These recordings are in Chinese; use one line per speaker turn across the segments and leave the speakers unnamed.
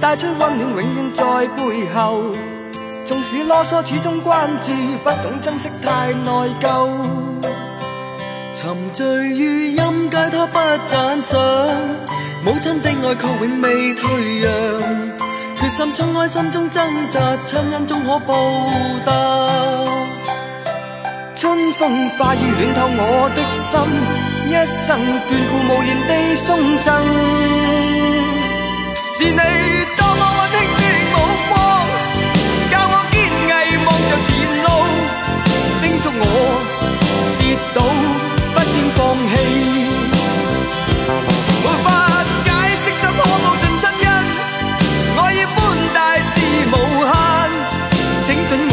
带出温暖，永远在背后。纵使啰嗦，始终关注，不懂珍惜，太内疚。
沉醉于音阶，他不赞赏。母亲的爱却永未退让，决心冲开心中挣扎，亲恩终可报答。
春风化雨暖透我的心，一生眷顾无言地送赠。是你多么温馨的目光，教我坚毅望着前路，叮嘱我跌倒不应放弃。无法解释怎可报尽亲恩，爱意宽大是无限，请准我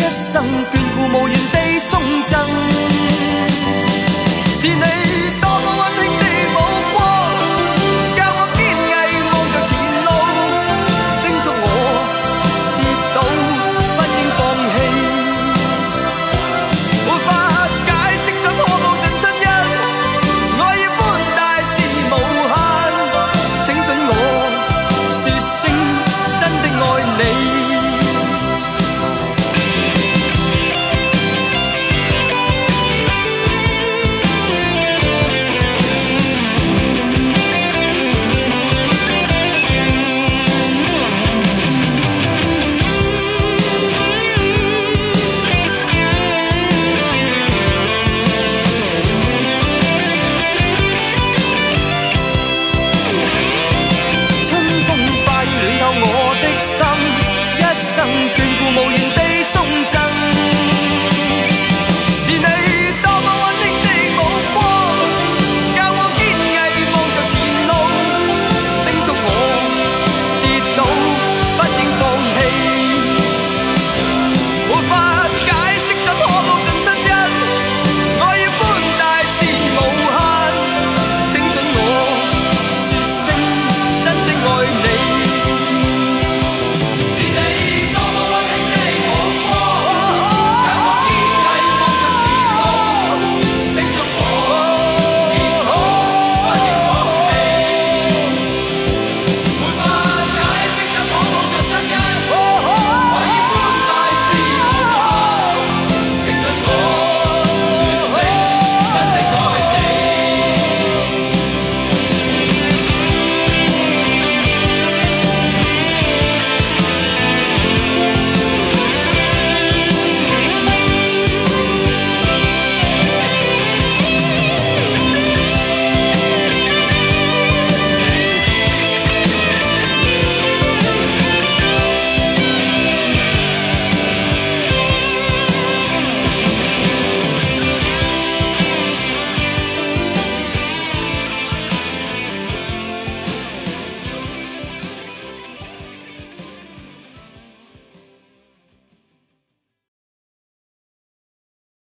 一生眷顾无言地送赠。是你多么温